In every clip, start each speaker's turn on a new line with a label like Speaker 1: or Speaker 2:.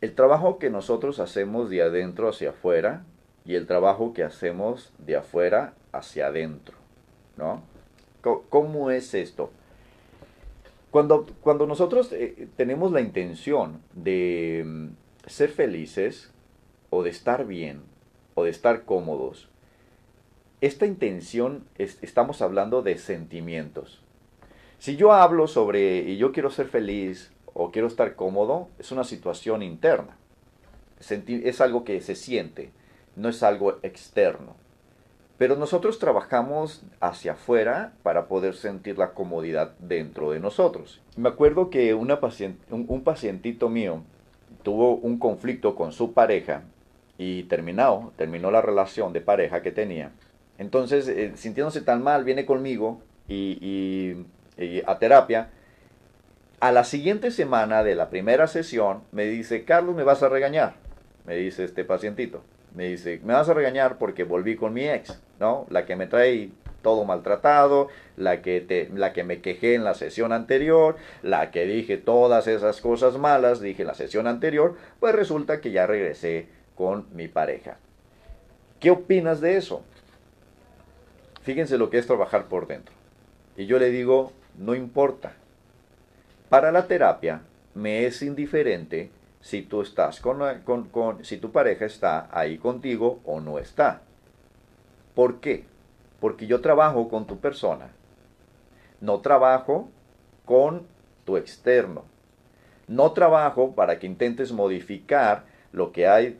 Speaker 1: el trabajo que nosotros hacemos de adentro hacia afuera y el trabajo que hacemos de afuera hacia adentro, ¿no? ¿Cómo es esto? Cuando, cuando nosotros eh, tenemos la intención de mm, ser felices o de estar bien o de estar cómodos, esta intención estamos hablando de sentimientos. Si yo hablo sobre y yo quiero ser feliz o quiero estar cómodo, es una situación interna. Es algo que se siente, no es algo externo. Pero nosotros trabajamos hacia afuera para poder sentir la comodidad dentro de nosotros. Me acuerdo que una paciente, un, pacientito mío tuvo un conflicto con su pareja y terminó, terminó la relación de pareja que tenía. Entonces, eh, sintiéndose tan mal, viene conmigo y a terapia. A la siguiente semana de la primera sesión me dice, Carlos, me vas a regañar, me dice este pacientito. Me dice, me vas a regañar porque volví con mi ex, ¿no? La que me trae todo maltratado, la que, te, la que me quejé en la sesión anterior, la que dije todas esas cosas malas, dije en la sesión anterior, pues resulta que ya regresé con mi pareja. ¿Qué opinas de eso? Fíjense lo que es trabajar por dentro. Y yo le digo, no importa. Para la terapia me es indiferente si tu pareja está ahí contigo o no está. ¿Por qué? Porque yo trabajo con tu persona. No trabajo con tu externo. No trabajo para que intentes modificar lo que hay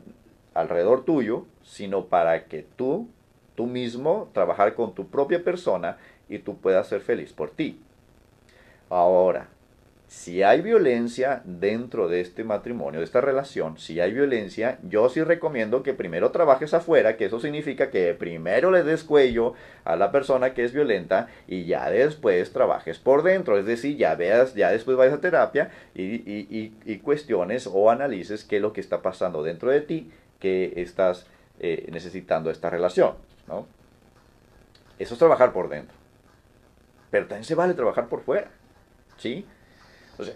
Speaker 1: alrededor tuyo, sino para que tú, tú mismo, trabajar con tu propia persona y tú puedas ser feliz por ti. Ahora, si hay violencia dentro de este matrimonio, de esta relación, si hay violencia, yo sí recomiendo que primero trabajes afuera, que eso significa que primero le des cuello a la persona que es violenta y ya después trabajes por dentro, es decir, ya veas, ya después vayas a terapia y, cuestiones o analices qué es lo que está pasando dentro de ti, que estás eh, necesitando esta relación, ¿no? Eso es trabajar por dentro. Pero también se vale trabajar por fuera, ¿sí?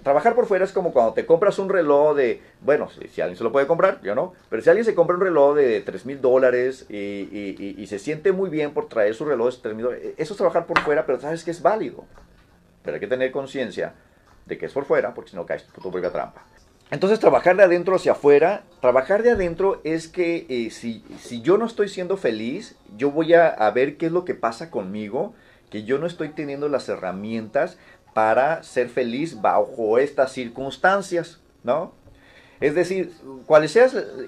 Speaker 1: Trabajar por fuera es como cuando te compras un reloj de, bueno, si, alguien se lo puede comprar, yo no, pero si alguien se compra un reloj de 3 mil dólares y, se siente muy bien por traer su reloj de 3 mil dólares, eso es trabajar por fuera, pero sabes que es válido. Pero hay que tener conciencia de que es por fuera, porque si no caes por tu propia trampa. Entonces, trabajar de adentro hacia afuera, trabajar de adentro es que eh, si, si, yo no estoy siendo feliz, yo voy a, a ver qué es lo que pasa conmigo, que yo no estoy teniendo las herramientas para ser feliz bajo estas circunstancias, ¿no? Es decir,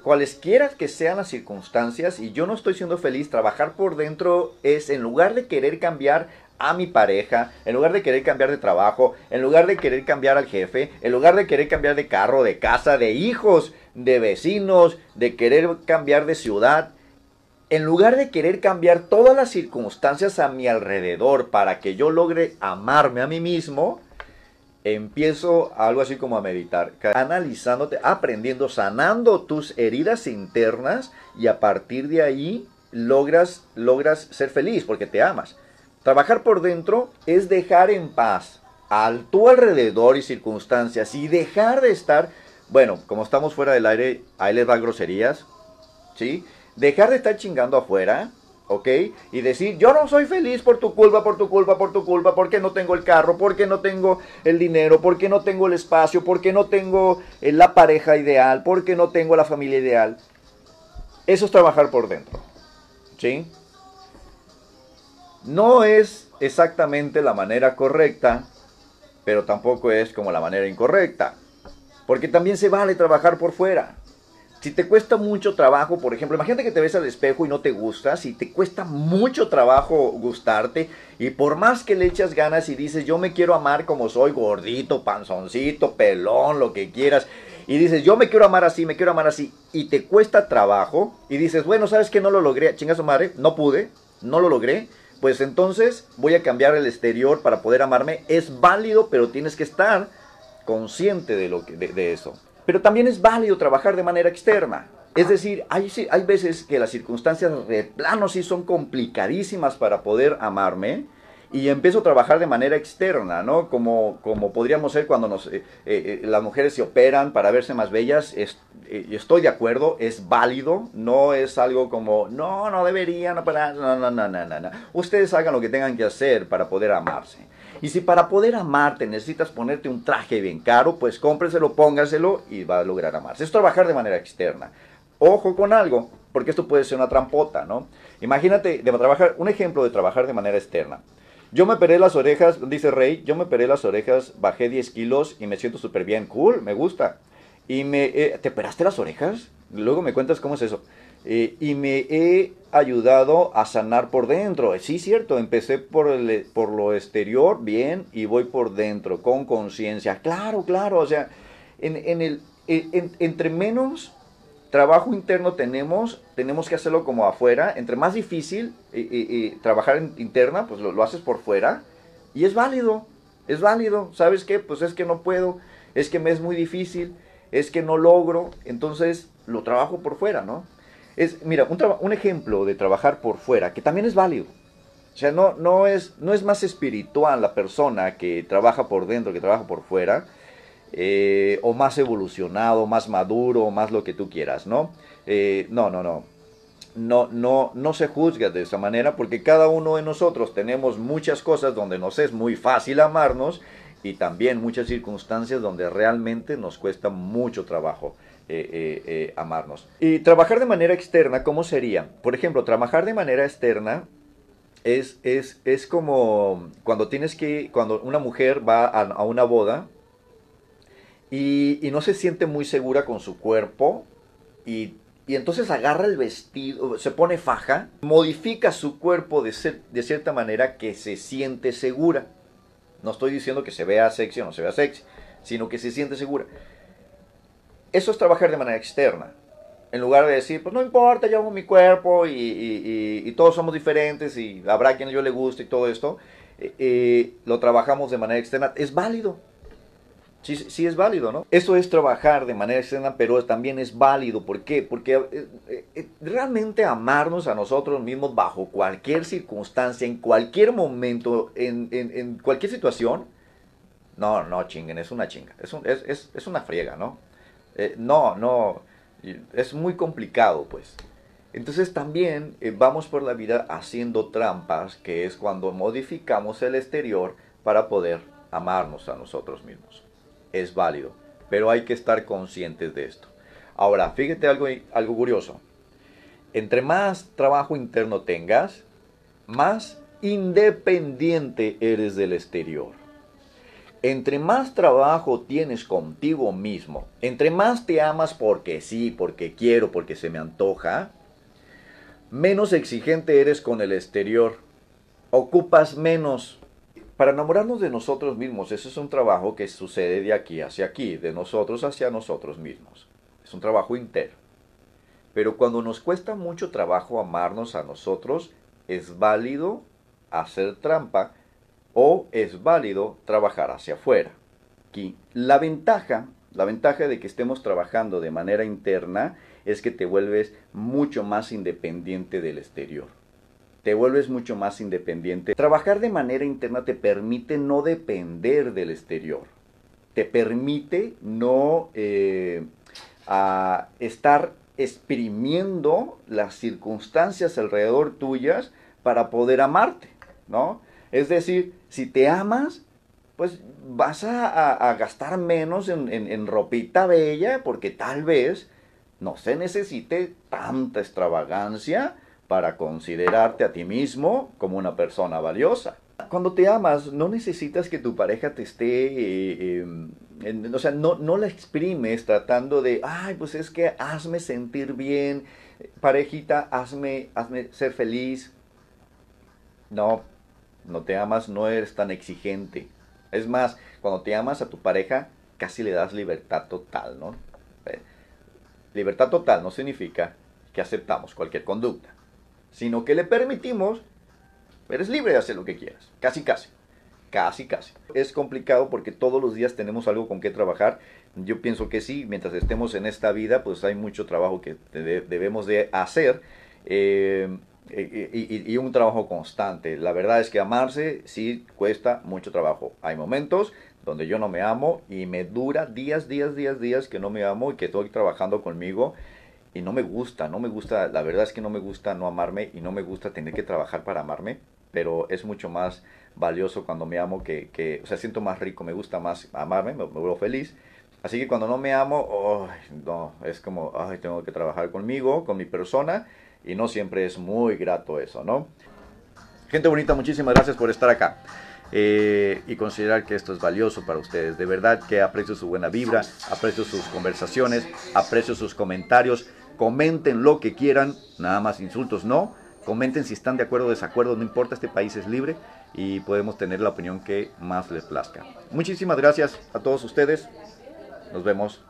Speaker 1: cualesquiera que sean las circunstancias y yo no estoy siendo feliz, trabajar por dentro es en lugar de querer cambiar a mi pareja, en lugar de querer cambiar de trabajo, en lugar de querer cambiar al jefe, en lugar de querer cambiar de carro, de casa, de hijos, de vecinos, de querer cambiar de ciudad, en lugar de querer cambiar todas las circunstancias a mi alrededor para que yo logre amarme a mí mismo, empiezo algo así como a meditar, analizándote, aprendiendo, sanando tus heridas internas y a partir de ahí logras, logras ser feliz porque te amas. Trabajar por dentro es dejar en paz a tu alrededor y circunstancias y dejar de estar, bueno, como estamos fuera del aire, ahí les da groserías, ¿sí? Dejar de estar chingando afuera, ¿ok? Y decir, yo no soy feliz por tu culpa, por tu culpa, por tu culpa, porque no tengo el carro, porque no tengo el dinero, porque no tengo el espacio, porque no tengo eh, la pareja ideal, porque no tengo la familia ideal. Eso es trabajar por dentro, ¿sí? No es exactamente la manera correcta, pero tampoco es como la manera incorrecta. Porque también se vale trabajar por fuera. Si te cuesta mucho trabajo, por ejemplo, imagínate que te ves al espejo y no te gusta, si te cuesta mucho trabajo gustarte y por más que le echas ganas y dices, yo me quiero amar como soy, gordito, panzoncito, pelón, lo que quieras, y dices, yo me quiero amar así, me quiero amar así, y te cuesta trabajo, y dices, bueno, ¿sabes que No lo logré, chinga su madre, no pude, no lo logré, pues entonces voy a cambiar el exterior para poder amarme. Es válido, pero tienes que estar consciente de, lo que, de eso. Pero también es válido trabajar de manera externa. Es decir, hay, veces que las circunstancias de plano sí son complicadísimas para poder amarme y empiezo a trabajar de manera externa, ¿no? Como, como podríamos ser cuando nos, eh, eh, las mujeres se operan para verse más bellas, estoy de acuerdo, es válido, no es algo como, no, no debería, no, no, no, no, no, no. Ustedes hagan lo que tengan que hacer para poder amarse. Y si para poder amarte necesitas ponerte un traje bien caro, pues cómpreselo, póngaselo y va a lograr amarse. Es trabajar de manera externa. Ojo con algo, porque esto puede ser una trampota, ¿no? Imagínate, de trabajar, un ejemplo de trabajar de manera externa. Yo me peré las orejas, dice Rey, yo me peré las orejas, bajé 10 kilos y me siento súper bien, cool, me gusta. Y me, eh, ¿te peraste las orejas? Luego me cuentas cómo es eso. Eh, y me he ayudado a sanar por dentro. Sí, cierto, empecé por, el, por lo exterior, bien, y voy por dentro, con conciencia. Claro, claro, o sea, en, en el, entre menos trabajo interno tenemos, tenemos que hacerlo como afuera. Entre más difícil y, trabajar en, interna, pues lo, lo, haces por fuera. Y es válido, es válido. ¿Sabes qué? Pues es que no puedo, es que me es muy difícil, es que no logro. Entonces lo trabajo por fuera, ¿no? Es, mira, un, un ejemplo de trabajar por fuera, que también es válido. O sea, no, no, es, no es más espiritual la persona que trabaja por dentro, que trabaja por fuera, eh, o más evolucionado, más maduro, más lo que tú quieras, ¿no? Eh, no, no, no. No, no, no se juzga de esa manera porque cada uno de nosotros tenemos muchas cosas donde nos es muy fácil amarnos y también muchas circunstancias donde realmente nos cuesta mucho trabajo. Eh, amarnos. Y trabajar de manera externa, ¿cómo sería? Por ejemplo, trabajar de manera externa es, es, es como cuando tienes que, cuando una mujer va a, una boda y, no se siente muy segura con su cuerpo y, entonces agarra el vestido, se pone faja, modifica su cuerpo de, ser, de cierta manera que se siente segura. No estoy diciendo que se vea sexy o no se vea sexy, sino que se siente segura. Eso es trabajar de manera externa. En lugar de decir, pues no importa, yo amo mi cuerpo y, todos somos diferentes y habrá quien yo le guste y todo esto, eh, eh, lo trabajamos de manera externa. Es válido. Sí, es válido, ¿no? Eso es trabajar de manera externa, pero también es válido. ¿Por qué? Porque eh, realmente amarnos a nosotros mismos bajo cualquier circunstancia, en cualquier momento, en, en, cualquier situación, no, no chinguen, es una chinga. Es, una friega, ¿no? Eh, no, no, es muy complicado pues. Entonces también eh, vamos por la vida haciendo trampas, que es cuando modificamos el exterior para poder amarnos a nosotros mismos. Es válido, pero hay que estar conscientes de esto. Ahora, fíjate algo, algo curioso. Entre más trabajo interno tengas, más independiente eres del exterior. Entre más trabajo tienes contigo mismo, entre más te amas porque sí, porque quiero, porque se me antoja, menos exigente eres con el exterior. Ocupas menos. Para enamorarnos de nosotros mismos, ese es un trabajo que sucede de aquí hacia aquí, de nosotros hacia nosotros mismos. Es un trabajo interno. Pero cuando nos cuesta mucho trabajo amarnos a nosotros, es válido hacer trampa o es válido trabajar hacia afuera. Aquí, la ventaja, la ventaja de que estemos trabajando de manera interna es que te vuelves mucho más independiente del exterior. Te vuelves mucho más independiente. Trabajar de manera interna te permite no depender del exterior. Te permite no eh, estar exprimiendo las circunstancias alrededor tuyas para poder amarte, ¿no? Es decir, si te amas, pues vas a, gastar menos en, ropita bella porque tal vez no se necesite tanta extravagancia para considerarte a ti mismo como una persona valiosa. Cuando te amas, no necesitas que tu pareja te esté, eh, em, o sea, no, no la exprimes tratando de, ay, pues es que hazme sentir bien, parejita, hazme, hazme ser feliz. No, no te amas, no eres tan exigente. Es más, cuando te amas a tu pareja, casi le das libertad total, ¿no? Eh, libertad total no significa que aceptamos cualquier conducta, sino que le permitimos, eres libre de hacer lo que quieras, casi casi, casi casi. Es complicado porque todos los días tenemos algo con que trabajar. Yo pienso que sí, mientras estemos en esta vida, pues hay mucho trabajo que debemos de hacer. Eh, y, y, un trabajo constante. La verdad es que amarse sí cuesta mucho trabajo. Hay momentos donde yo no me amo y me dura días, días, días, días que no me amo y que estoy trabajando conmigo y no me gusta, no me gusta, la verdad es que no me gusta no amarme y no me gusta tener que trabajar para amarme, pero es mucho más valioso cuando me amo que, que o sea, siento más rico, me gusta más amarme, me, vuelvo feliz. Así que cuando no me amo, no, es como, ay, tengo que trabajar conmigo, con mi persona y no siempre es muy grato eso, ¿no? Gente bonita, muchísimas gracias por estar acá. Eh, y considerar que esto es valioso para ustedes. De verdad que aprecio su buena vibra, aprecio sus conversaciones, aprecio sus comentarios. Comenten lo que quieran, nada más insultos no. Comenten si están de acuerdo o desacuerdo, no importa, este país es libre y podemos tener la opinión que más les plazca. Muchísimas gracias a todos ustedes. Nos vemos